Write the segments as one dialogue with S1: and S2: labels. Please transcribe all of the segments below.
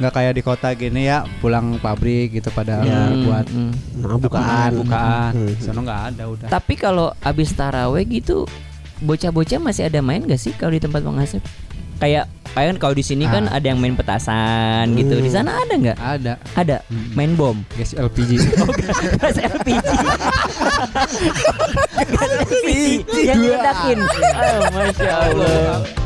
S1: nggak kayak di kota gini ya pulang pabrik gitu pada
S2: Ya.
S1: buat
S2: Hmm.
S3: Nah, bukaan.
S1: bukaan.
S3: Hmm.
S1: Sono nggak ada udah.
S2: Tapi kalau abis taraweh gitu bocah-bocah masih ada main gak sih kalau di tempat Bang Asep? Kayak kayak kan kalau di sini kan
S1: Ah.
S2: ada yang main petasan gitu. Di
S3: Hmm.
S2: sana ada nggak?
S1: Ada
S2: Ada
S1: Hmm.
S2: main bom.
S1: gas LPG.
S2: Gas LPG. Gas LPG yang diledakin. Oh, masya Allah.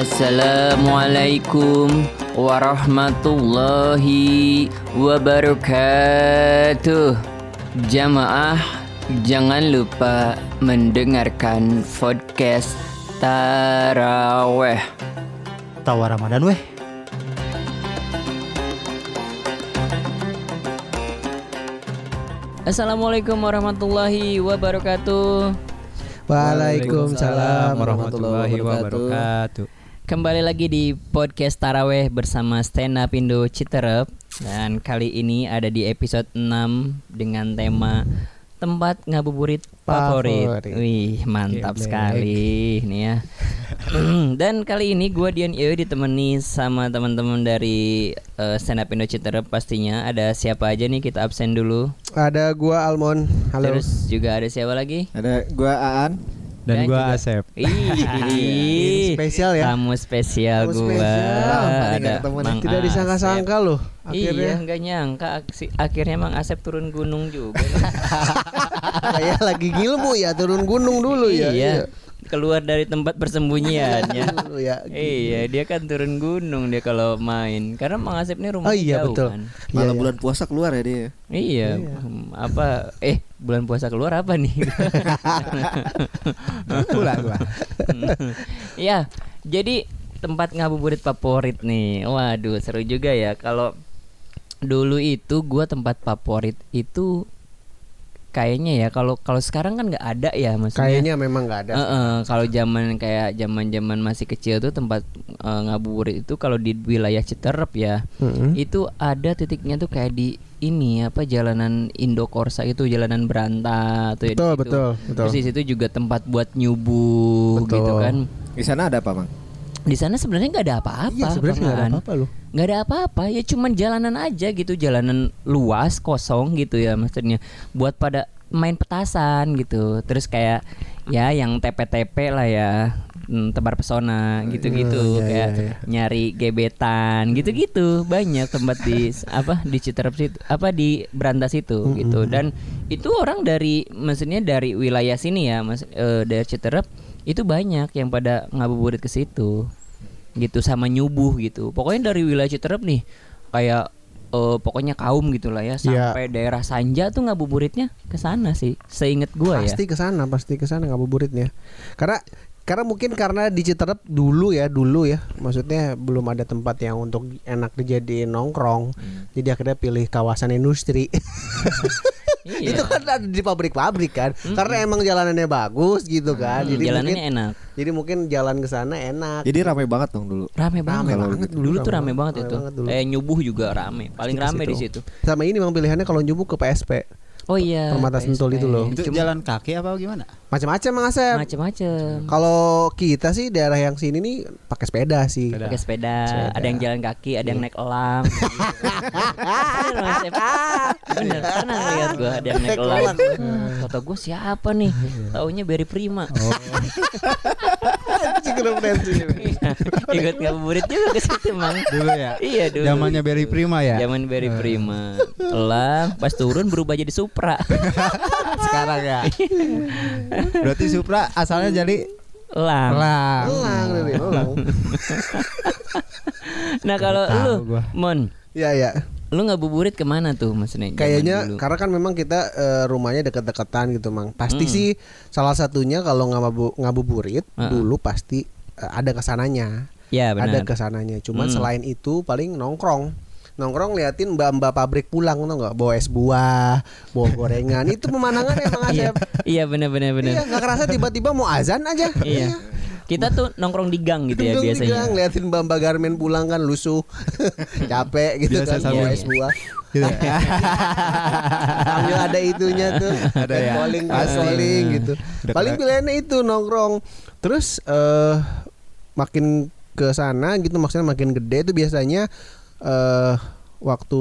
S2: Assalamualaikum warahmatullahi wabarakatuh. Jamaah jangan lupa mendengarkan podcast Taraweh.
S4: Tawa Ramadan weh.
S2: Assalamualaikum warahmatullahi wabarakatuh.
S3: Waalaikumsalam
S1: warahmatullahi wabarakatuh.
S2: Kembali lagi di podcast Taraweh bersama Stand Up Indo Citerep Dan kali ini ada di episode 6 dengan tema Tempat ngabuburit favorit,
S3: Favorit.
S2: Wih mantap sekali nih ya Dan kali ini gue Dian Iyo ditemani sama teman-teman dari eh, Stand Up Indo Citerep pastinya Ada siapa aja nih kita absen dulu
S3: Ada gua Almon. Halo.
S2: Terus juga ada siapa lagi?
S5: Ada gua Aan.
S1: Dan
S2: Dan
S1: gua
S2: juga-
S1: Asep.
S2: Ih,
S3: Spesial ya.
S2: Tamu spesial
S5: nggak
S2: Ada
S5: ketemu nih.
S2: Mang
S3: Tidak disangka-sangka loh
S2: Iya,
S3: akhirnya.
S2: nggak nyangka akhirnya Mang Asep turun gunung juga.
S3: Kayak lagi ngilmu ya turun gunung dulu ya.
S2: iya. Keluar dari tempat persembunyiannya.
S3: Ya.
S2: iya, dia kan turun gunung dia kalau main. Karena Mang Asep ini rumah
S3: Oh iya,
S2: jauh
S3: betul.
S2: kan.
S5: Malah
S3: Iya,
S5: bulan puasa keluar ya dia.
S2: Iya, hmm, apa eh bulan puasa keluar apa nih?
S1: Pula gua.
S2: ya, jadi tempat ngabuburit favorit nih. Waduh, seru juga ya kalau dulu itu gua tempat favorit itu kayaknya ya kalau kalau sekarang kan nggak ada ya maksudnya.
S3: Kayaknya memang nggak ada.
S2: Heeh, kalau zaman kayak zaman-zaman masih kecil tuh tempat eh, ngabuburit itu kalau di wilayah Citerep ya.
S3: Mm-mm.
S2: Itu ada titiknya tuh kayak di ini apa jalanan Indokorsa itu jalanan Beranta tuh ya di
S3: Betul,
S2: situ.
S3: betul, betul.
S2: Terus di situ juga tempat buat nyubuh
S3: Betul.
S2: gitu kan.
S5: Di sana ada apa, Bang?
S2: Di sana sebenarnya nggak ada apa-apa.
S3: Iya sebenarnya nggak ada apa-apa loh.
S2: nggak ada apa-apa ya cuman jalanan aja gitu jalanan luas kosong gitu ya maksudnya. Buat pada main petasan gitu. Terus kayak ya yang TP-TP lah ya hmm, tebar pesona gitu-gitu.
S3: Hmm, iya,
S2: kayak
S3: iya, iya.
S2: nyari gebetan gitu-gitu. Banyak tempat di apa di Citerep situ apa di Berantas itu
S3: Hmm,
S2: gitu. Dan itu orang dari maksudnya dari wilayah sini ya mas eh, dari Citerep itu banyak yang pada ngabuburit ke situ gitu sama nyubuh gitu pokoknya dari wilayah Citerep nih kayak eh, pokoknya kaum gitulah ya
S3: Iya.
S2: sampai daerah Sanja tuh ngabuburitnya ke sana sih seinget gua ya
S3: Pasti ke sana, pasti ke sana ngabuburitnya. Karena karena mungkin karena di Citerep dulu ya, dulu ya. Maksudnya belum ada tempat yang untuk enak dijadiin nongkrong.
S2: Hmm.
S3: Jadi akhirnya pilih kawasan industri.
S2: Iya.
S3: Itu kan ada di pabrik-pabrik kan. Karena emang jalanannya bagus gitu kan.
S2: Hmm,
S3: Jadi
S2: jalanannya
S3: mungkin
S2: enak
S3: jadi mungkin jalan ke sana enak.
S5: Jadi ramai banget dong dulu.
S2: rame banget
S3: Rame banget
S2: dulu,
S3: dulu,
S2: tuh
S3: rame
S2: rame banget
S3: banget
S2: itu
S3: banget dulu.
S2: eh nyubuh juga rame paling rame di
S3: situ.
S2: situ
S3: Sama ini memang pilihannya kalau nyubuh ke PSP.
S2: oh iya
S3: Permata Sentul itu loh.
S1: Itu jalan kaki apa gimana?
S3: Macam-macam Mang Asep.
S2: macem-macem
S3: Kalau kita sih daerah yang sini nih pakai sepeda sih.
S2: Pakai sepeda,
S3: Sepeda.
S2: ada yang jalan kaki, ada yang naik elang. Bener, pernah lihat gua ada yang naik elang. Kata gua siapa nih? Taunya Berry Prima.
S3: Referensi ini.
S2: Ikut ngabuburit juga ke situ, Mang.
S1: Dulu ya.
S2: Iya dulu.
S1: Zamannya Berry Prima ya.
S2: Zaman Berry Prima. Elang pas turun berubah jadi Supra.
S1: Sekarang ya. Berarti Supra asalnya jadi
S2: Elang.
S1: elang.
S3: Elang, dari elang.
S2: Nah, kalau lu,
S1: gua.
S2: Mon,
S3: Ya ya.
S2: lu ngabuburit ke mana tuh maksudnya?
S3: Kayaknya karena kan memang kita eh, rumahnya deket-deketan gitu, Mang. Pasti
S2: Mm.
S3: sih salah satunya kalau ngabu ngabuburit
S2: Heeh.
S3: dulu pasti eh, ada ke sananya.
S2: ya
S3: Ada
S2: benar.
S3: ke sananya. Cuman
S2: Mm.
S3: selain itu paling nongkrong. Nongkrong liatin mbak-mbak pabrik pulang tau nggak bawa es buah, bawa gorengan itu pemandangannya Mang
S2: Iya,
S3: Asep.
S2: iya benar benar benar.
S3: Iya, nggak kerasa tiba-tiba mau azan aja.
S2: Iya. Kita tuh nongkrong di gang gitu ya
S3: Duduk di
S2: biasanya.
S3: gang, liatin mbak-mbak garmen pulang kan lusuh, capek gitu
S1: Biasa
S3: kan, bawa es buah.
S1: Gitu.
S3: Sambil ada itunya tuh.
S1: Ada ya.
S3: Calling, calling gitu. Paling pilihannya itu nongkrong. Terus eh makin ke sana gitu maksudnya makin gede itu biasanya eh waktu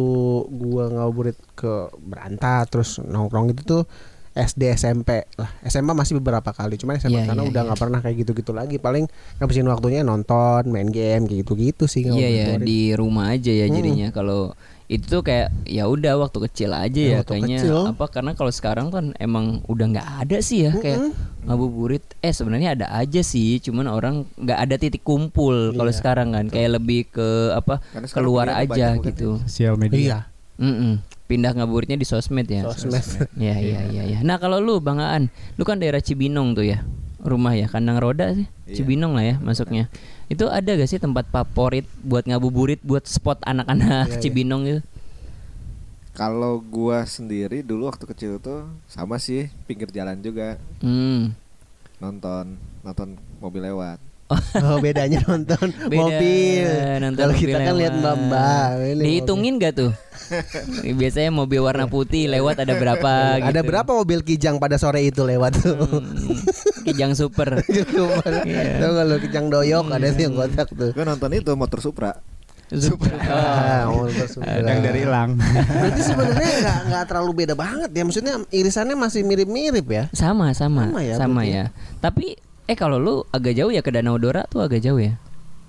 S3: gua ngabuburit ke Beranta terus nongkrong itu tuh SD SMP lah SMA masih beberapa kali cuman SMA
S2: Iya,
S3: sana
S2: iya,
S3: udah
S2: iya.
S3: nggak pernah kayak gitu-gitu lagi paling ngabisin waktunya nonton main game kayak gitu-gitu sih
S2: Iya ya
S3: ngabuburit.
S2: di rumah aja ya
S3: Hmm.
S2: jadinya kalau itu tuh kayak ya udah waktu kecil aja
S3: Ya,
S2: ya
S3: waktu
S2: kayaknya.
S3: kecil.
S2: apa karena kalau sekarang kan emang udah nggak ada sih ya kayak ngabuburit. Eh sebenarnya ada aja sih cuman orang nggak ada titik kumpul kalau
S3: Iya,
S2: sekarang kan. kayak lebih ke apa keluar aja gitu.
S1: Sosial media.
S3: iya.
S2: Mm-mm. pindah ngabuburitnya di sosmed ya.
S3: Sosmed.
S2: Ya ya ya ya nah kalau lu bang Aan lu kan daerah Cibinong tuh ya rumah ya kandang roda sih
S5: Iya.
S2: Cibinong lah ya masuknya itu ada gak sih tempat favorit buat ngabuburit buat spot anak-anak
S3: Iya, iya.
S2: Cibinong itu
S5: Kalau gua sendiri dulu waktu kecil tuh sama sih pinggir jalan juga
S2: hmm.
S5: nonton nonton mobil lewat.
S3: Oh bedanya nonton
S2: Beda,
S3: mobil.
S2: nonton
S3: Kalau
S2: mobil
S3: kita kan lihat mbak-mbak.
S2: dihitungin gak tuh biasanya mobil warna putih lewat ada berapa
S3: mobil.
S2: gitu.
S3: Ada berapa mobil kijang pada sore itu lewat tuh?
S2: Hmm, kijang super Iya.
S3: Tahu kalau kijang doyok ada sih yang kotak tuh.
S5: Gua nonton itu motor Supra.
S2: super
S3: Ah, motor Supra.
S1: Yang dari hilang.
S3: Berarti sebenarnya nggak nggak terlalu beda banget ya. Maksudnya irisannya masih mirip-mirip ya.
S2: sama sama
S3: Sama ya,
S2: sama
S3: berarti
S2: ya tapi eh kalau lu agak jauh ya ke Danau Dora tuh agak jauh ya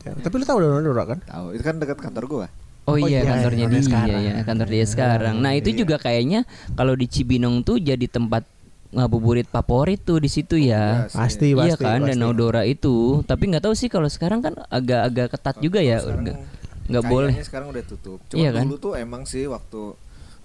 S3: Ya, Tapi lu tahu Danau Dora kan?
S5: Tahu, itu kan dekat kantor gua.
S2: Oh,
S3: Oh
S2: iya,
S3: iya,
S2: kantornya
S3: kantornya
S2: dia
S3: sekarang.
S2: ya, kantor dia sekarang. Nah, itu juga kayaknya kalau di Cibinong tuh jadi tempat ngabuburit favorit tuh di situ ya.
S5: Iya sih.
S3: Pasti,
S2: iya
S3: pasti.
S2: kan
S3: pasti.
S2: Danau Dora itu. Tapi nggak tahu sih kalau sekarang kan agak-agak ketat juga ya.
S5: Sekarang
S2: Nggak boleh.
S5: sekarang udah tutup. Cuma
S2: Iya kan?
S5: dulu tuh emang sih waktu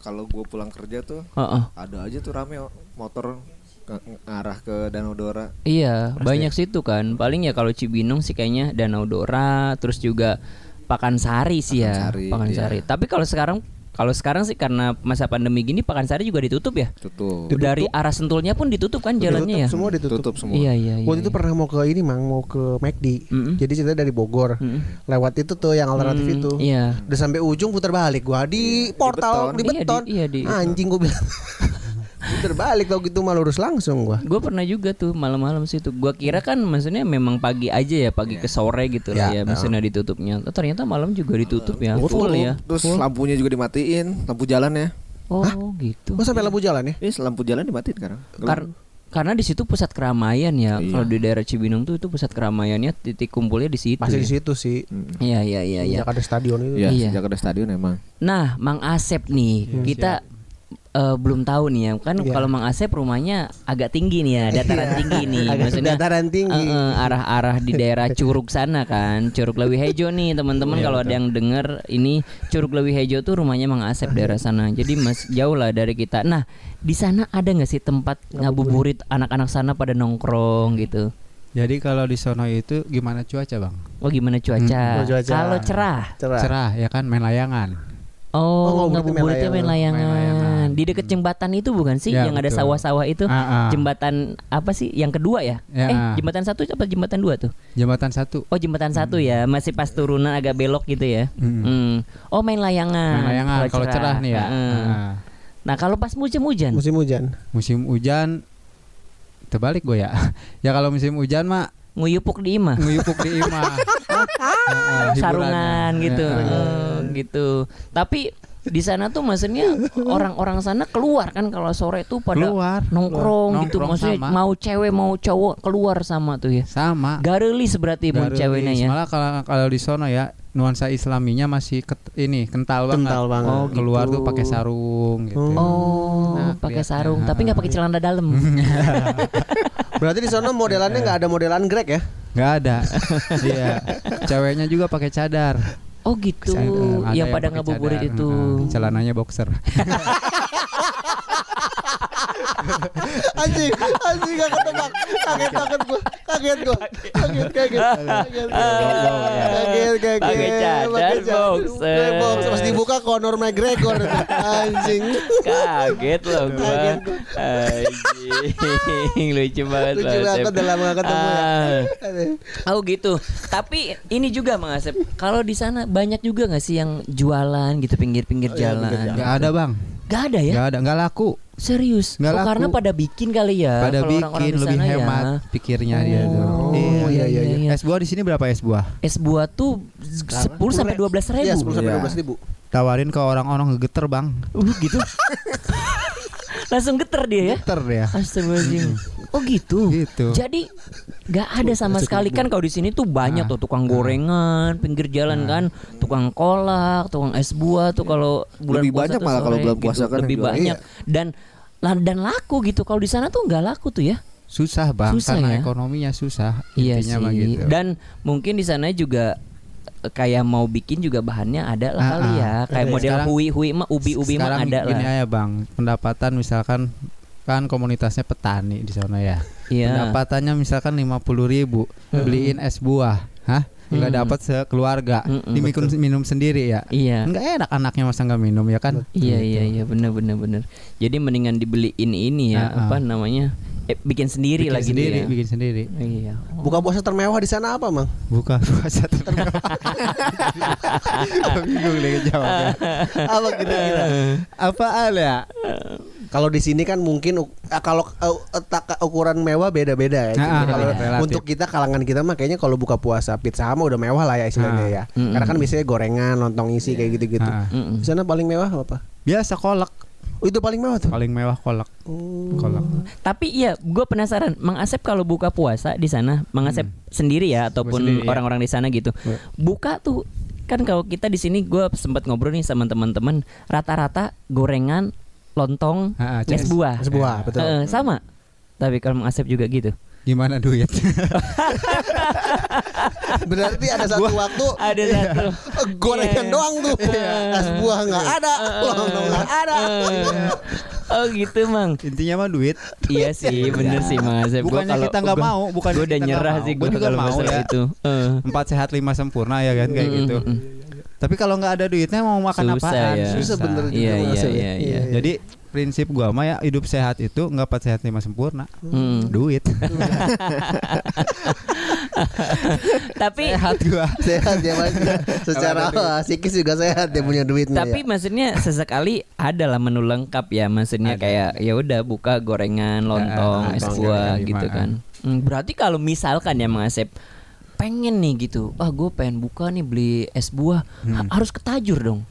S5: kalau gua pulang kerja tuh
S2: Heeh.
S5: ada aja tuh rame motor ke, ngarah ke Danau Dora.
S2: Iya, banyak situ kan. Paling ya kalau Cibinong sih kayaknya Danau Dora, terus juga Pakansari sih ya.
S5: Pakansari,
S2: Pakansari.
S5: iya.
S2: Tapi kalau sekarang kalau sekarang sih karena masa pandemi gini Pakansari juga ditutup ya.
S5: Tutup.
S2: Dari arah Sentulnya pun ditutup kan jalannya ya.
S3: Semua ditutup.
S5: Tutup semua.
S2: Iya iya iya.
S3: Waktu itu
S2: iya.
S3: pernah mau ke ini mang mau ke McD.
S2: Mm-mm.
S3: Jadi cerita dari Bogor.
S2: Mm-mm.
S3: Lewat itu tuh yang alternatif
S2: Hmm,
S3: itu.
S2: Iya.
S3: Udah sampai ujung putar balik gua di portal
S5: beton.
S3: di
S2: Iya,
S3: beton.
S2: di- iya, di-
S3: Anjing gua bilang. putar balik tau gitu mah lurus langsung gua.
S2: Gue pernah juga tuh malam-malam situ. Gua kira kan maksudnya memang pagi aja ya, pagi ke sore gitu lah ya,
S3: Ya,
S2: maksudnya ditutupnya. Oh, ternyata malam juga ditutup ya,
S5: Tutup.
S2: full ya.
S5: Terus lampunya juga dimatiin, lampu jalan ya.
S2: Oh, gitu.
S3: Gua sampai lampu jalan ya.
S5: Ini lampu jalan dimatiin sekarang.
S2: Kar- karena di situ pusat keramaian ya.
S5: Iya.
S2: Kalau di daerah Cibinong tuh itu pusat keramaiannya titik kumpulnya di situ.
S3: Masih
S2: ya.
S3: di situ sih.
S2: Iya iya iya iya.
S3: Sejak ada stadion itu.
S5: Ya,
S2: Iya.
S5: sejak ada stadion emang.
S2: Nah, Mang Asep nih, kita eh, belum tahu nih ya. Kan
S3: Iya.
S2: kalau Mang Asep rumahnya agak tinggi nih ya, dataran tinggi nih.
S3: Agak
S2: Maksudnya
S3: dataran tinggi.
S2: eh, eh, arah-arah di daerah Curug sana kan, Curug Lewi Hejo nih teman-teman kalau ada yang denger ini Curug Lewi Hejo tuh rumahnya Mang Asep daerah sana. Jadi mas jauh lah dari kita. Nah, di sana ada nggak sih tempat ngabuburit anak-anak sana pada nongkrong gitu?
S1: Jadi kalau di sono itu gimana cuaca, Bang?
S2: Oh gimana cuaca?
S3: Oh, cuaca.
S2: Kalau cerah.
S3: Cerah.
S1: Cerah ya kan main layangan.
S2: Oh,
S3: Oh, ngabuburitnya
S2: main
S3: main
S2: layangan.
S1: Main layangan.
S2: Di dekat jembatan itu bukan sih
S1: Ya,
S2: yang ada
S1: betul.
S2: sawah-sawah itu?
S1: Ah, ah.
S2: Jembatan apa sih? Yang kedua ya?
S1: Ya,
S2: eh,
S1: ah.
S2: jembatan satu apa jembatan dua tuh?
S1: Jembatan satu.
S2: Oh, jembatan satu ya. Masih pas turunan agak belok gitu ya.
S1: Mm.
S2: Hmm. Oh, main layangan.
S1: Main layangan kalau cerah nih ya. Ah.
S2: Nah, kalau pas musim hujan.
S3: Musim hujan.
S1: Musim hujan terbalik gue ya. ya kalau musim hujan mah
S2: Nguyupuk di imah.
S1: nguyupuk di imah.
S2: Sarungan gitu. Oh, gitu. Tapi di sana tuh maksudnya orang-orang sana keluar kan kalau sore tuh pada
S1: Keluar.
S2: nongkrong gitu
S1: Nongkrong
S2: maksudnya
S1: sama.
S2: mau cewek mau cowok keluar sama tuh ya.
S1: Sama.
S2: Garelis berarti
S1: Garulis.
S2: ceweknya ya.
S1: Malah kalau kalau di sono ya nuansa islaminya masih ket- ini kental banget.
S3: Kental banget.
S2: Oh,
S1: Keluar
S2: gitu.
S1: tuh pakai sarung gitu.
S2: Oh,
S1: Nah,
S2: pakai sarung,
S1: Nah,
S2: tapi nggak pakai celana dalam.
S3: Berarti di sana modelannya nggak ada modelan Greg ya?
S1: Nggak ada. Iya. Ceweknya juga pakai cadar.
S2: Oh gitu.
S1: Ada
S2: yang pada ngabuburit
S1: cadar.
S2: itu.
S1: Celananya boxer.
S3: anjing, anjing gak ketebak. Kaget banget gua. Kaget gua. Kaget, kaget. Kaget, kaget. Kaget,
S2: Pakai cadar, boxer.
S3: Boxer. Pas dibuka Conor McGregor. Anjing.
S2: Kaget loh gua.
S3: Kaget.
S2: Anjing lucu banget
S3: Lucu
S2: Bang
S3: banget, gak ketemu ya.
S2: Ah. Oh gitu. Tapi ini juga Mang Asep. Kalau di sana banyak juga nggak sih yang jualan gitu pinggir-pinggir
S3: Oh, iya,
S2: jalan.
S1: Gak ada bang,
S2: Gak ada ya?
S1: gak ada, gak laku.
S2: Serius?
S1: Nggak
S2: Oh,
S1: laku.
S2: karena pada bikin kali ya.
S1: Pada bikin
S2: di
S1: lebih
S2: sana
S1: hemat
S2: Ya.
S1: pikirnya dia tuh.
S3: Oh, iya, iya, iya.
S1: Es buah di sini berapa es buah?
S2: Es buah tuh 10 sampai 12 ribu.
S3: Iya, 10 sampai
S5: Iya.
S3: 12 ribu.
S1: Tawarin ke orang-orang geter bang.
S2: Uh, gitu. Langsung geter dia ya.
S1: Geter ya.
S2: Astagfirullahaladzim. Oh gitu.
S1: Gitu.
S2: Jadi nggak ada sama sekali kan kalau di sini tuh banyak
S1: Ah.
S2: tuh tukang gorengan pinggir jalan kan, tukang kolak, tukang es buah tuh kalau bulan
S5: Lebih
S2: puasa
S5: banyak malah kalau bulan puasa
S2: gitu.
S5: kan
S2: lebih banyak dan la- dan laku gitu. Kalau di sana tuh nggak laku tuh ya.
S1: Susah bang,
S2: Susah
S1: karena
S2: ya?
S1: ekonominya susah.
S2: Iya
S1: Intinya
S2: sih.
S1: mah gitu.
S2: Dan mungkin di sana juga eh, kayak mau bikin juga bahannya ada lah
S1: Ah,
S2: kali
S1: ah.
S2: ya. Kayak
S1: Ada.
S2: model
S1: Sekarang-
S2: hui-hui mah ubi-ubi mah
S1: Sekarang
S2: ada lah.
S1: aja bang, pendapatan misalkan kan komunitasnya petani di sana ya.
S2: Iya.
S1: Pendapatannya misalkan 50 ribu beliin es buah, hah? Nggak
S2: Hmm.
S1: dapat sekeluarga,
S2: Mm-mm.
S1: dimikun minum sendiri ya.
S2: Iya.
S1: Nggak enak anaknya masa nggak minum ya kan?
S2: Iya iya iya benar benar benar. Jadi mendingan dibeliin ini ya
S1: ah.
S2: apa namanya? Eh, bikin sendiri
S1: bikin
S2: lah gitu
S1: sendiri,
S2: ya.
S1: bikin sendiri.
S2: Iya.
S3: Buka puasa termewah di sana apa, Mang?
S1: Buka puasa termewah. Bingung deh jawabnya.
S3: Apa kira-kira?
S1: Apaan ya?
S3: Kalau di sini kan mungkin eh, kalau eh, tak- ukuran mewah beda-beda ya.
S1: Ah, ah,
S3: kalau
S1: relatif.
S3: untuk kita kalangan kita mah kayaknya kalau buka puasa pizza mah udah mewah lah ya istilahnya
S1: Ah.
S3: ya.
S2: Mm-mm.
S3: Karena kan biasanya gorengan, lontong isi kayak gitu-gitu.
S1: Ah.
S2: Mm-mm.
S3: Di sana paling mewah apa?
S1: Biasa kolak,
S3: Oh, itu paling mewah tuh.
S1: paling mewah kolak.
S3: Oh.
S1: Kolak.
S2: Tapi iya, gue penasaran, Mang Asep kalau buka puasa di sana, Mang Asep sendiri ya ataupun
S1: sendiri, ya.
S2: orang-orang di sana gitu,
S3: Ya.
S2: buka tuh kan kalau kita di sini gue sempat ngobrol nih sama teman-teman, rata-rata gorengan, lontong,
S1: ah,
S2: es buah,
S3: Es buah, betul.
S2: Eh, sama. Tapi kalau Mang Asep juga gitu.
S1: Gimana duit?
S3: Berarti ada satu waktu
S2: Ada satu.
S3: eh, gorengan
S2: Iya.
S3: doang tuh. Es buah nggak ada, lontong nggak ada.
S2: oh gitu Mang.
S1: Intinya mah duit.
S2: Iya sih, bener sih Mang Asep. Gua
S1: Bukannya
S2: kalau-
S1: kita nggak
S2: gua-
S1: mau, bukannya
S2: gua udah nyerah
S1: mau.
S2: sih
S1: Gua
S2: gue kalau
S1: mau
S2: masalah
S1: ya.
S2: itu. Eh.
S1: Empat sehat lima sempurna ya kan kayak gitu. Tapi kalau nggak ada duitnya mau makan
S2: Susah
S1: apaan?
S2: ya.
S3: Susah bener juga
S2: Iya, iya,
S3: ya.
S2: iya, iya.
S1: Jadi prinsip gua mah ya hidup sehat itu nggak empat sehat lima sempurna.
S2: Hmm.
S1: Duit.
S2: Tapi
S1: sehat gua.
S3: sehat ya Mas. Secara psikis juga sehat dia punya duitnya.
S2: tapi
S3: ya.
S2: maksudnya sesekali ada lah menu lengkap ya maksudnya
S1: Ada.
S2: kayak ya udah buka gorengan lontong
S1: Ah,
S2: es buah
S1: ya,
S2: gitu
S1: lima,
S2: kan Hmm, berarti kalau misalkan ya Mang Asep pengen nih gitu ah gue pengen buka nih beli es buah ha- harus ke Tajur dong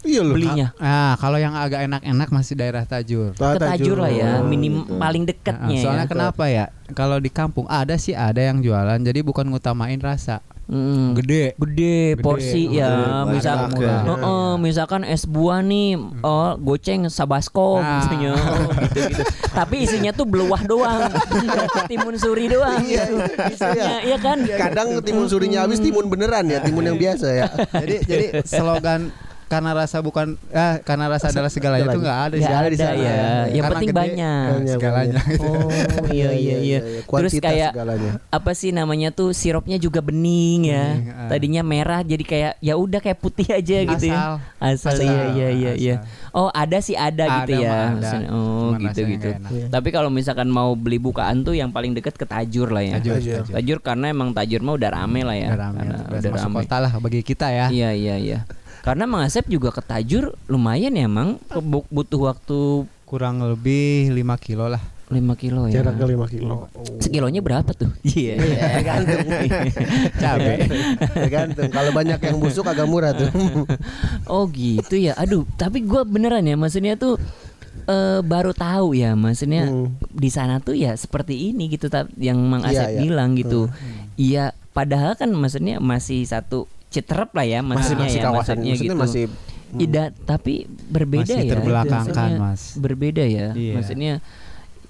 S3: Iya loh.
S2: belinya
S1: Ah, kalau yang agak enak-enak masih daerah Tajur.
S3: Ah,
S2: ke Tajur lah ya
S3: Oh,
S2: minim
S5: gitu.
S2: paling
S1: Ah,
S2: dekatnya
S1: soalnya
S2: ya.
S1: kenapa ya? Kalau di kampung ada sih ada yang jualan, jadi bukan ngutamain rasa.
S2: Hmm.
S1: Gede.
S2: gede porsi
S1: Gede,
S2: ya
S5: banyak
S2: misal
S5: ya.
S2: Oh, oh, misalkan es buah nih oh goceng sabaskom
S1: Ah.
S2: misalnya oh, gitu gitu tapi isinya tuh beluah doang timun suri doang
S3: Iya,
S2: gitu.
S3: iya.
S2: isinya iya kan
S3: Kadang timun surinya habis timun beneran ya, timun yang biasa ya.
S1: jadi jadi slogan karena rasa bukan ah karena rasa adalah segalanya itu nggak ada sih.
S3: Ada di sana.
S2: ya yang
S1: Karena
S2: penting
S1: gede,
S2: banyak
S3: Banyak,
S1: segalanya.
S2: oh iya iya iya terus
S3: Kuantitas
S2: kayak
S3: segalanya.
S2: apa sih namanya tuh sirupnya juga bening ya
S1: Bening, ah.
S2: tadinya merah jadi kayak ya udah kayak putih aja gitu ya asal,
S1: Asal,
S2: iya iya iya
S1: asal.
S2: iya oh ada sih ada, gitu
S1: Ada
S2: ya
S1: mah ada.
S2: Oh
S1: Cuman
S2: gitu gitu.
S3: Iya.
S2: tapi kalau misalkan mau beli bukaan tuh yang paling deket ke Tajur lah ya
S1: Tajur,
S3: Tajur.
S1: Tajur.
S2: Tajur karena emang Tajur mah udah rame lah ya
S1: Udah rame, udah
S2: rame
S1: kota lah bagi kita ya.
S2: iya iya iya karena Mang Asep juga ke Tajur lumayan ya Mang Bu- butuh waktu
S1: Kurang lebih 5 kilo lah.
S2: 5 kilo ya
S3: Jaraknya 5 kilo.
S2: sekilonya berapa tuh iya
S3: Tergantung.
S1: Cabe.
S3: Tergantung. Kalau banyak yang busuk agak murah tuh.
S2: Oh gitu ya. Aduh, tapi gua beneran ya maksudnya tuh eh, baru tahu ya maksudnya
S3: Hmm.
S2: di sana tuh ya seperti ini gitu yang Mang
S3: Iya,
S2: Asep
S3: iya.
S2: bilang gitu. Iya, padahal kan maksudnya masih satu citerep lah ya
S3: masih
S2: maksudnya
S3: masih
S2: ya
S3: kawasan
S2: maksudnya
S3: maksudnya
S2: gitu.
S3: masih
S2: Ida, tapi berbeda
S1: Masih
S2: ya.
S1: terbelakangkan,
S2: Maksudnya
S1: Mas.
S2: Berbeda ya.
S1: Iya.
S2: Maksudnya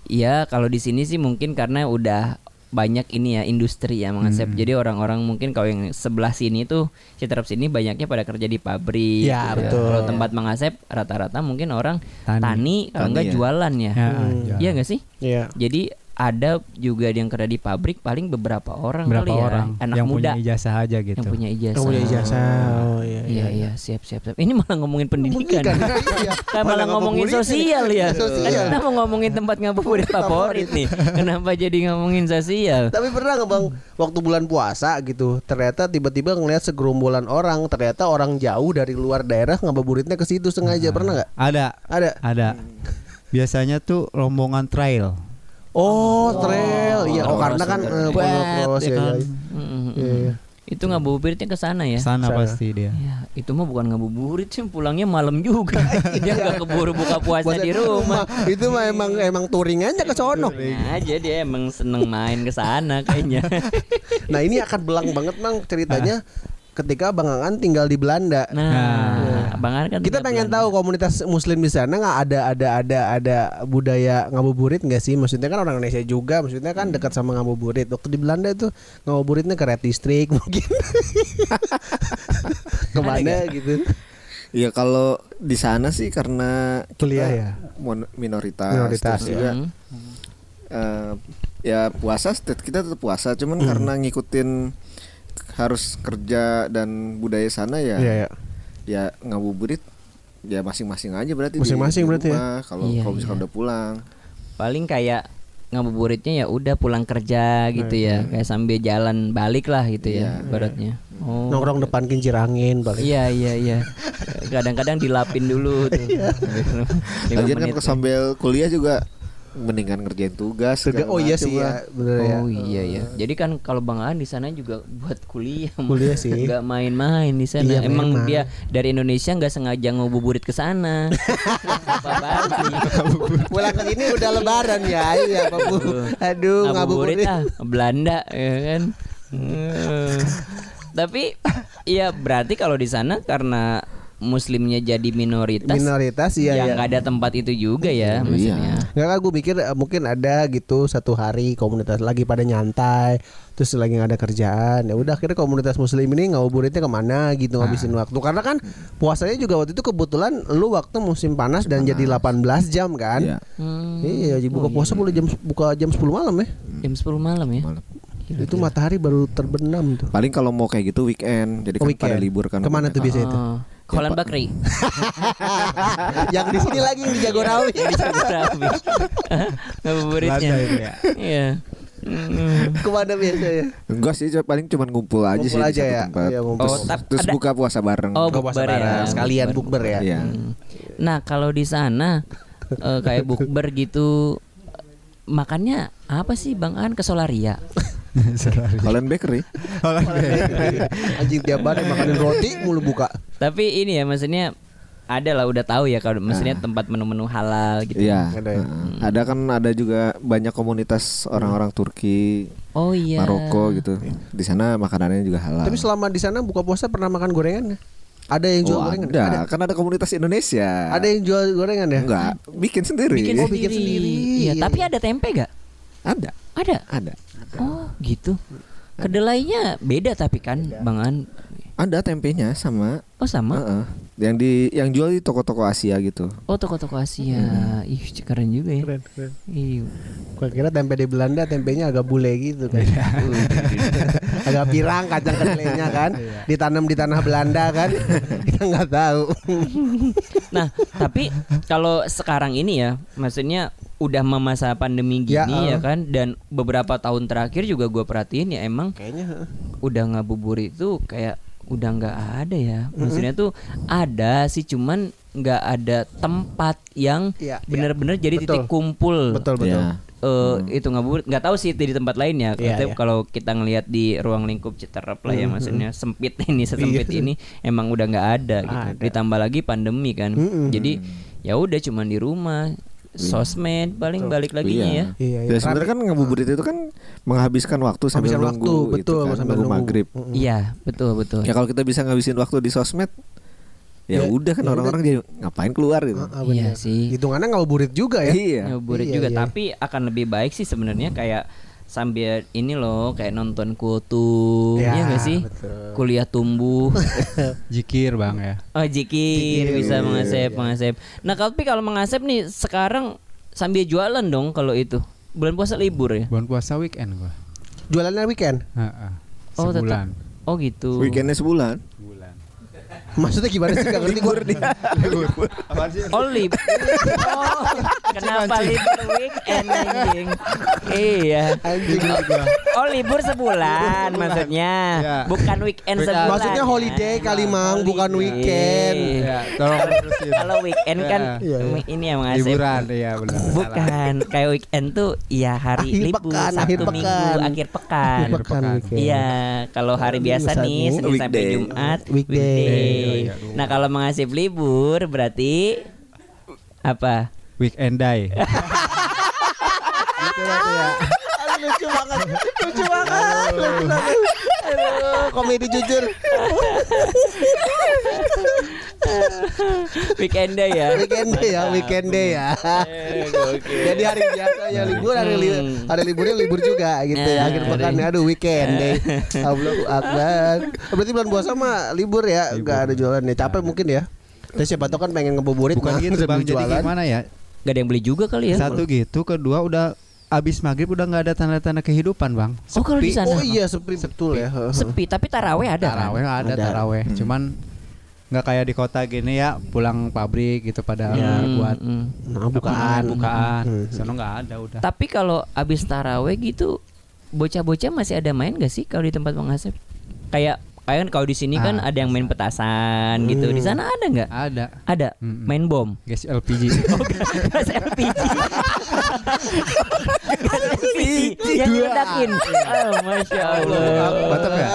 S2: ya kalau di sini sih mungkin karena udah banyak ini ya industri ya Mang Asep. Jadi orang-orang mungkin kalau yang sebelah sini tuh Citerep sini banyaknya pada kerja di pabrik.
S3: Ya,
S2: gitu.
S3: betul.
S2: Kalau tempat Mang Asep rata-rata mungkin orang
S1: Tani.
S2: tani, kalau enggak
S5: ya.
S2: jualan ya.
S1: Ya,
S3: Hmm.
S1: jual.
S2: Iya nggak sih?
S3: Iya.
S2: Jadi ada juga yang kerja di pabrik paling beberapa orang
S1: berapa
S2: kali ya.
S1: orang
S2: Anak
S1: yang
S2: muda
S1: punya ijazah aja gitu.
S2: yang punya ijazah.
S3: Kamu punya ijazah. Oh iya
S2: Iya iya siap siap siap. Ini malah ngomongin pendidikan.
S3: Iya.
S2: Kan malah ngomongin sosial ya. Kan
S3: Sosial.
S2: kita mau ngomongin tempat ngabuburit favorit nih. Kenapa jadi ngomongin sosial?
S3: Tapi pernah nggak bang waktu bulan puasa gitu ternyata tiba-tiba ngelihat segerombolan orang ternyata orang jauh dari luar daerah ngabuburitnya ke situ sengaja pernah nggak?
S1: Ada,
S3: Ada.
S1: ada. Biasanya tuh rombongan trail.
S3: Oh, trail. Iya, oh, karena kan
S2: juga.
S3: eh, pondok cross
S1: ya
S3: ya.
S1: kan?
S3: ya. Iya, iya.
S2: Itu ngabuburitnya ke sana ya.
S1: Sana pasti dia.
S2: Ya, itu mah bukan ngabuburit sih, pulangnya malam juga. dia nggak keburu buka puasa
S3: Puasa
S2: di rumah.
S3: Itu mah emang emang touring aja ke sono.
S2: Nah, aja dia emang seneng main ke sana kayaknya.
S3: Nah, ini akan belang banget Bang ceritanya ketika Bang Angan tinggal di Belanda.
S2: Nah, Bang Ar kan
S3: Kita pengen
S2: Belanda.
S3: tahu komunitas muslim di sana nggak ada ada ada ada budaya ngabuburit nggak sih? Maksudnya kan orang Indonesia juga, maksudnya kan dekat sama ngabuburit. Waktu di Belanda itu ngabuburitnya ke Red District mungkin. Ke mana gitu?
S5: Iya kalau di sana sih karena
S3: Kuliah ya?
S5: minoritas,
S3: Minoritas, ya.
S5: juga
S2: Hmm.
S5: eh, ya puasa kita tetap puasa
S3: Hmm.
S5: cuman karena ngikutin harus kerja dan budaya sana ya
S3: Iya ya.
S5: ya ngabuburit ya masing-masing aja berarti
S3: Masing-masing
S5: di
S3: berarti ya?
S5: rumah. kalau
S2: Iya,
S5: kalau misalkan
S2: iya.
S5: udah pulang
S2: Paling kayak ngabuburitnya ya udah pulang kerja gitu ya, kayak sambil jalan balik lah gitu ya,
S5: Iya.
S2: baratnya. Oh.
S3: Nongkrong depan kincir angin paling.
S2: Iya iya iya. Kadang-kadang dilapin dulu tuh.
S5: Lagian kan sambil kuliah juga mendingan ngerjain tugas segala
S3: oh iya sih ya, bener ya.
S2: Oh iya ya. Jadi kan kalau Bang Aan di sana juga buat kuliah.
S3: Kuliah sih.
S2: Enggak main-main di sana.
S3: Iya,
S2: Emang
S3: memang.
S2: dia dari Indonesia nggak sengaja ngabuburit ke sana.
S3: Pulang ke sini udah lebaran ya. Iya. Aduh,
S2: ngabuburit ah Belanda ya kan. Eh. Tapi ya berarti kalau di sana karena muslimnya jadi minoritas
S3: Minoritas iya
S2: ya
S3: ya.
S2: nggak ada tempat itu juga ya maksudnya.
S3: Nggak kan gue mikir eh, mungkin ada gitu satu hari komunitas lagi pada nyantai terus lagi nggak ada kerjaan. Ya udah akhirnya komunitas muslim ini ngabuburitnya ke mana gitu ngabisin waktu. Karena kan puasanya juga waktu itu kebetulan lu waktu musim panas dan jadi 18 jam kan?
S5: Iya.
S2: Hmm,
S3: iya jadi buka puasa boleh jam buka jam 10 malam ya?
S2: Jam 10 malam ya.
S5: Malam.
S3: itu matahari baru terbenam tuh.
S5: Paling kalau mau kayak gitu weekend jadi
S3: Oh,
S5: kan pada
S3: weekend.
S5: libur kan.
S3: Ke mana tuh biasanya itu?
S2: Oh, Kolan Bakri.
S3: yang di sini lagi yang di Jagorawi
S2: Di Jagorawi. Ngabuburitnya.
S1: Ya.
S2: Iya. Hmm.
S3: ke mana biasanya
S5: enggak sih paling cuma ngumpul aja sih
S3: Ngumpul
S5: di
S3: aja
S5: satu
S3: ya?
S5: tempat.
S3: Iya, ngumpul.
S2: Oh,
S5: terus
S2: ada-
S5: buka puasa bareng
S2: Oh,
S3: Buka puasa
S2: ya.
S3: bareng, sekalian
S2: Bukber.
S3: bukber ya
S5: Iya.
S2: Hmm. Nah, kalau di sana eh, kayak bukber gitu makannya apa sih Bang An ke Solaria?
S5: Holland Bakery
S3: anjing tiap hari makanin roti mulu buka
S2: Tapi ini ya maksudnya ada lah udah tahu ya kalau maksudnya tempat menu-menu halal gitu.
S5: Iya.
S3: Ada ya?
S5: Heeh. Ada kan ada juga banyak komunitas orang-orang Turki,
S2: Oh iya.
S5: Maroko gitu. Di sana makanannya juga halal.
S3: tapi selama di sana buka puasa pernah makan gorengan nggak? ada yang jual
S5: Oh,
S3: gorengan
S5: ada.
S3: ada
S5: Kan ada komunitas Indonesia.
S3: ada yang jual gorengan ya
S5: Enggak, bikin sendiri.
S2: bikin
S3: Oh,
S2: sendiri.
S3: bikin sendiri.
S2: Iya, tapi ada tempe gak?
S5: Ada,
S2: Ada.
S5: ada.
S2: Oh, gitu. Kedelainya beda tapi kan, Bang An.
S5: Ada tempenya sama.
S2: Oh, sama.
S5: Heeh. Yang di yang jual di toko-toko Asia gitu.
S2: Oh, toko-toko Asia. Ih, keren juga ya.
S3: keren keren
S2: Iya.
S3: gua kira tempe di Belanda tempenya agak bule gitu kan agak pirang kacang kedelainya kan ditanam di tanah Belanda kan kita nggak tahu
S2: Nah, tapi kalau sekarang ini ya, maksudnya udah masa pandemi
S3: Ya,
S2: gini ya,
S3: eh.
S2: kan dan beberapa tahun terakhir juga gue perhatiin ya emang
S3: kayaknya heeh.
S2: udah ngabuburit itu kayak udah nggak ada ya. Maksudnya tuh ada sih cuman nggak ada tempat yang
S3: Iya, iya.
S2: bener-bener jadi
S3: Betul.
S2: titik kumpul.
S3: betul betul
S5: Ya.
S2: Eh, itu ngabuburit nggak tahu sih di tempat lain ya.
S3: Iya,
S2: Tapi
S3: iya.
S2: kalau kita ngelihat di ruang lingkup Citerep lah ya
S3: Mhm.
S2: maksudnya sempit ini sesempit
S3: Iya.
S2: ini emang udah nggak ada gitu.
S3: Ada.
S2: Ditambah lagi pandemi kan.
S3: Mhm.
S2: Jadi ya udah cuman di rumah sosmed paling balik lagi ya.
S5: Iya.
S3: Iya, iya.
S5: Ya sebenarnya kan ngabuburit itu kan menghabiskan waktu sambil
S3: Menghabiskan
S5: nunggu
S3: waktu,
S5: itu
S3: betul,
S5: kan,
S3: sambil
S5: nunggu
S3: nunggu.
S5: maghrib.
S2: Iya, betul betul.
S5: Ya kalau kita bisa ngabisin waktu di sosmed, ya,
S3: Ya,
S5: udah kan
S3: ya
S5: orang-orang jadi ngapain keluar gitu.
S3: Ah,
S2: Iya
S3: benar.
S2: sih.
S3: hitungannya ngabuburit juga ya
S5: Iya.
S2: Ngabuburit
S3: Iya,
S2: juga
S3: iya.
S2: tapi akan lebih baik sih sebenarnya kayak sambil ini loh kayak nonton kutu
S3: Ya,
S2: ya nggak sih
S3: betul.
S2: kuliah tumbuh
S1: Jikir bang ya.
S2: oh jikir bisa
S3: iya,
S2: mengasep mengasep nah tapi kalau mengasep nih sekarang sambil jualan dong kalau itu bulan puasa libur ya
S1: Bulan puasa weekend gua.
S3: Jualannya weekend.
S1: Heeh.
S2: Oh, tetap.
S1: Sebulan.
S2: oh gitu
S5: Weekendnya sebulan.
S1: Sebulan.
S3: Maksudnya gimana sih? Gak ngerti gue
S2: Oh libur. Oh Kenapa libur weekend anjing? Iya.
S3: Anjing
S2: Oh libur sebulan maksudnya.
S1: Iya.
S2: Bukan weekend sebulan
S3: Maksudnya
S2: ya.
S3: holiday kali mang bukan weekend.
S1: Ya, tolong terusin.
S2: Kalau weekend kan
S3: Iya, iya.
S2: Ini yang mengasih.
S1: Liburan iya benar.
S2: Bukan Kayak weekend tuh Ya hari libur Sabtu minggu. Akhir pekan.
S3: Akhir pekan weekend.
S2: Iya, kalau hari biasa nih Senin sampai
S5: weekday.
S2: Jumat
S3: Weekday.
S2: Nah, kalau mengasih libur berarti apa?
S1: Weekend day. gitu ya.
S3: Aduh, lucu banget. Lucu banget. Aduh, komedi jujur.
S2: Weekend day ya.
S3: Weekend day ya, weekend day ya. Jadi hari biasa ya libur, hari li-
S2: Hmm.
S3: hari liburnya libur juga gitu ya. Akhir
S2: Nah,
S3: pekan aduh weekend day. Allahu Akbar. Berarti bulan puasa mah libur ya, enggak ada jualan ya. Capek mungkin ya. Terus siapa tahu kan pengen ngebuburit
S1: Bukan gitu bang. Jadi gimana ya?
S2: Gak ada yang beli juga kali ya.
S1: Satu gitu, kedua udah abis maghrib udah nggak ada tanda-tanda kehidupan bang.
S2: Oh, kalau di sana.
S3: Oh iya, sepi betul ya.
S2: Sepi, tapi taraweh ada kan?
S1: Taraweh ada,
S3: Ada.
S1: taraweh. Cuman nggak kayak di kota gini ya pulang pabrik gitu pada
S2: Hmm,
S1: buat
S2: hmm.
S3: Nah,
S1: bukaan
S3: bukaan.
S1: bukaan.
S3: Hmm.
S1: Sono nggak ada udah.
S2: Tapi kalau abis taraweh gitu bocah-bocah masih ada main gak sih kalau di tempat Bang Asep? Kayak kayak kan kalau di sini kan
S1: Ah,
S2: ada yang main petasan gitu. Di sana ada nggak?
S1: Ada.
S2: Ada.
S1: Mm-mm.
S2: Main bom.
S1: Gas LPG.
S2: Gas LPG. Gas LPG yang diledakin. Oh, masya Allah.
S1: Mantap ya?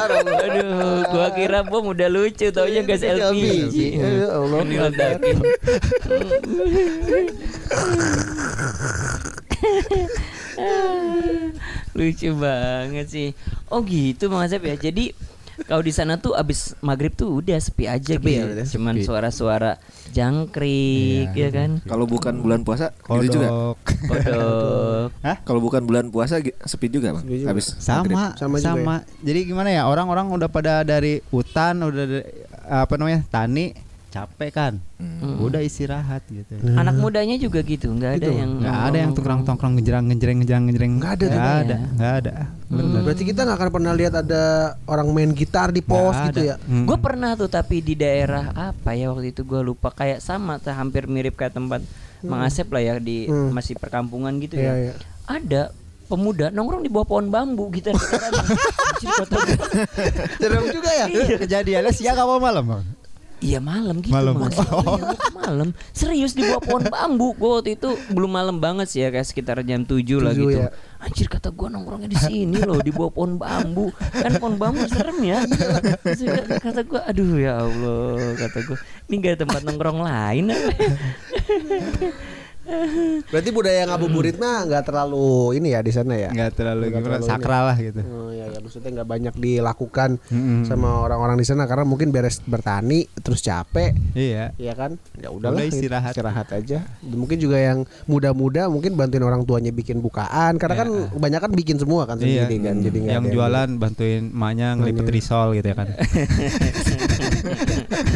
S2: Aduh, gua kira bom udah lucu taunya gas LPG.
S3: Ya Allah.
S2: Ini ledakin. lucu banget sih. Oh gitu Bang Asep ya. Jadi kalau di sana tuh abis maghrib tuh udah sepi aja
S3: Sepi
S2: gitu.
S3: ya, udah
S2: Cuman suara-suara jangkrik
S1: Iya.
S2: ya kan.
S5: Kalau bukan bulan puasa gitu juga.
S1: Kodok.
S2: Kodok.
S5: Kalau bukan bulan puasa sepi juga, Bang.
S3: Sepi juga.
S5: Habis
S1: sama
S3: Sama
S1: sama,
S3: juga
S1: jadi gimana ya orang-orang udah pada dari hutan udah dari, apa namanya tani capek kan
S2: Hmm.
S1: udah istirahat gitu
S2: Anak mudanya juga gitu, nggak ada
S3: Gitu.
S2: yang
S1: nggak ada yang tongkrong tongkrong ngejerang ngejereng ngejerang ngejereng
S3: Nggak ada
S1: nggak ada
S2: ya?
S1: nggak ada bener
S3: Berarti kita nggak akan pernah lihat ada orang main gitar di pos gitu
S1: ada.
S3: ya.
S1: Mm.
S2: Gue pernah tuh tapi di daerah apa ya waktu itu gue lupa kayak sama tuh hampir mirip kayak tempat Mang Asep lah ya di
S3: Hmm.
S2: masih perkampungan gitu
S3: Iya,
S2: ya.
S3: iya.
S2: Ada pemuda nongkrong di bawah pohon bambu gua,
S3: Serem juga ya.
S1: kejadiannya siang apa malam bang
S2: Iya malam gitu
S1: Malam.
S2: mas. Iya, malam. Serius di bawah pohon bambu. Gue waktu itu belum malam banget sih ya Kayak sekitar jam 7 lah
S3: Tujuh
S2: gitu.
S3: ya.
S2: Anjir kata gue nongkrongnya di sini loh Di bawah pohon bambu. Kan pohon bambu serem ya. Kata gue aduh ya Allah Kata gue Ini gak ada tempat nongkrong lain ya?
S3: Berarti budaya ngabuburit mah nggak terlalu ini ya di sana ya.
S1: nggak terlalu gimana
S3: terlalu
S1: sakral lah gitu
S3: Oh iya, ya maksudnya nggak banyak dilakukan
S1: Mm-mm.
S3: sama orang-orang di sana karena mungkin beres bertani terus capek,
S1: iya
S3: ya kan? Ya udahlah
S1: Udah istirahat.
S3: istirahat aja. Mungkin juga yang muda-muda mungkin bantuin orang tuanya bikin bukaan karena kan
S1: Iya.
S3: kebanyakan bikin semua kan
S1: iya
S3: sendiri kan. Jadi nggak
S1: yang
S3: ada
S1: jualan bantuin emaknya ngelipet risol gitu ya kan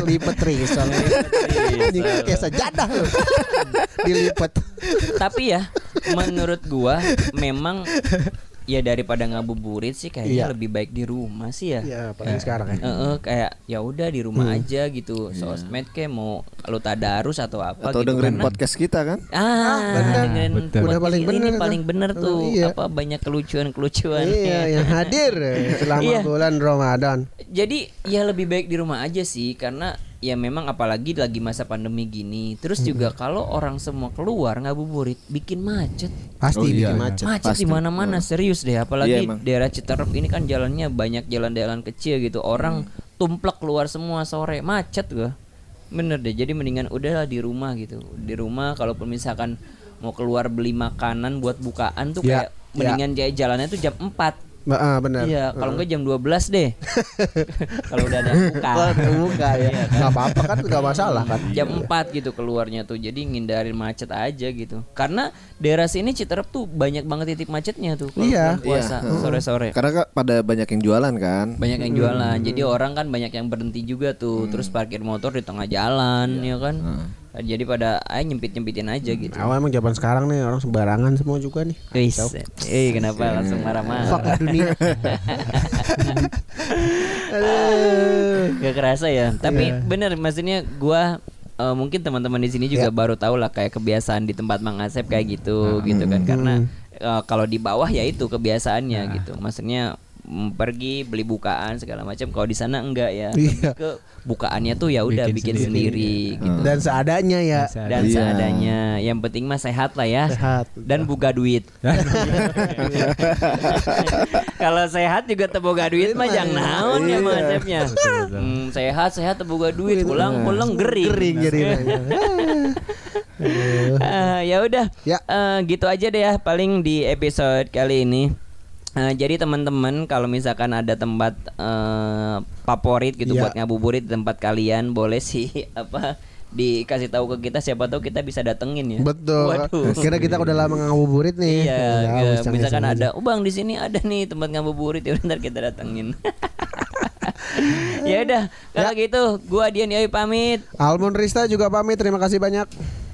S3: lipet risol. Anjing, Kayak sajadah loh. Dilipet.
S2: Tapi ya Menurut gua Memang Ya daripada ngabuburit sih kayaknya
S3: Iya.
S2: lebih baik di rumah sih ya.
S3: Iya, apalagi sekarang ya.
S2: Heeh, kayak ya udah di rumah
S3: Hmm.
S2: aja gitu. Sosmed kayak mau lu tadarus atau apa
S5: atau
S2: gitu
S5: dengerin
S2: karena-
S5: podcast kita kan?
S2: Ah,
S3: benar.
S2: dengerin
S1: Betul.
S2: podcast
S3: Udah paling
S2: ini
S3: bener itu.
S2: paling bener tuh.
S3: Iya.
S2: Apa banyak kelucuan-kelucuan.
S3: Iya, yang hadir selama
S2: Iya.
S3: bulan Ramadan.
S2: Jadi ya lebih baik di rumah aja sih karena ya memang apalagi lagi masa pandemi gini. Terus juga kalau orang semua keluar ngabuburit bikin macet.
S3: Pasti
S5: Oh, iya.
S3: bikin macet.
S2: Macet
S5: pasti.
S2: di mana-mana serius deh
S5: Iya,
S2: apalagi
S5: emang.
S2: daerah Citerep ini kan jalannya banyak jalan-jalan kecil gitu. Orang
S5: Hmm.
S2: tumplek keluar semua sore macet gua. Bener deh. Jadi mendingan udahlah di rumah gitu. Di rumah kalaupun misalkan mau keluar beli makanan buat bukaan tuh
S3: Ya,
S2: kayak mendingan ja- jalannya tuh jam 4
S3: Mbak, ah, benar.
S2: Iya, kalau enggak jam 12 deh. kalau udah ada buka.
S3: Kalau terbuka ya.
S2: Iya kan?
S3: Gak apa-apa kan gak masalah kan.
S2: Jam 4 gitu keluarnya tuh. Jadi ngindarin macet aja gitu. Karena daerah sini Citerep tuh banyak banget titik macetnya tuh kalau
S3: Iya.
S2: bulan puasa
S5: Iya.
S2: sore-sore.
S5: Karena kak pada banyak yang jualan kan.
S2: Banyak yang jualan. Jadi orang kan banyak yang berhenti juga tuh. Terus parkir motor di tengah jalan ya kan. Jadi pada ayo nyempit-nyempitin aja gitu.
S3: Awal emang zaman sekarang nih orang sembarangan semua juga nih.
S2: Wis. Eh kenapa langsung marah-marah?
S3: Fuck dunia.
S2: Gak kerasa ya. Tapi bener maksudnya gua eh, mungkin teman-teman di sini juga baru tahu lah kayak kebiasaan di tempat Mang Asep kayak gitu gitu kan karena eh, kalau di bawah ya itu kebiasaannya gitu. Maksudnya pergi beli bukaan segala macam. Kalau di sana enggak ya.
S3: Iya.
S2: Ke bukaannya tuh ya udah bikin,
S1: Bikin
S2: sendiri, gitu.
S3: Dan seadanya ya.
S2: Dan
S5: Iya.
S2: seadanya. Yang penting mah sehat lah ya.
S3: Sehat.
S2: Dan buka duit. Kalau sehat juga teboga duit mah jangan naon ya Mang Asepnya. Hmm, sehat sehat teboga duit, pulang pulang gering.
S3: Kering jadi.
S2: Ah, ya udah.
S3: Ya.
S2: Eh, gitu aja deh ya paling di episode kali ini. Eh, jadi teman-teman kalau misalkan ada tempat eh, favorit gitu
S3: Ya.
S2: buat ngabuburit di tempat kalian boleh sih apa dikasih tahu ke kita siapa tahu kita bisa datengin ya.
S3: Betul.
S2: Waduh.
S3: Kira kita udah lama ngabuburit nih.
S2: Iya,
S3: Ya,
S2: misalkan
S3: aja.
S2: ada, oh bang di sini ada nih tempat ngabuburit ya ntar kita datengin. Ya udah, kalau gitu gua Dian Yoi pamit.
S3: Almond Rista juga pamit. Terima kasih banyak.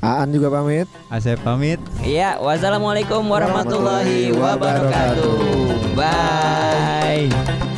S5: Aan juga pamit.
S1: Asep pamit.
S2: Ya, wassalamualaikum warahmatullahi wabarakatuh. Bye.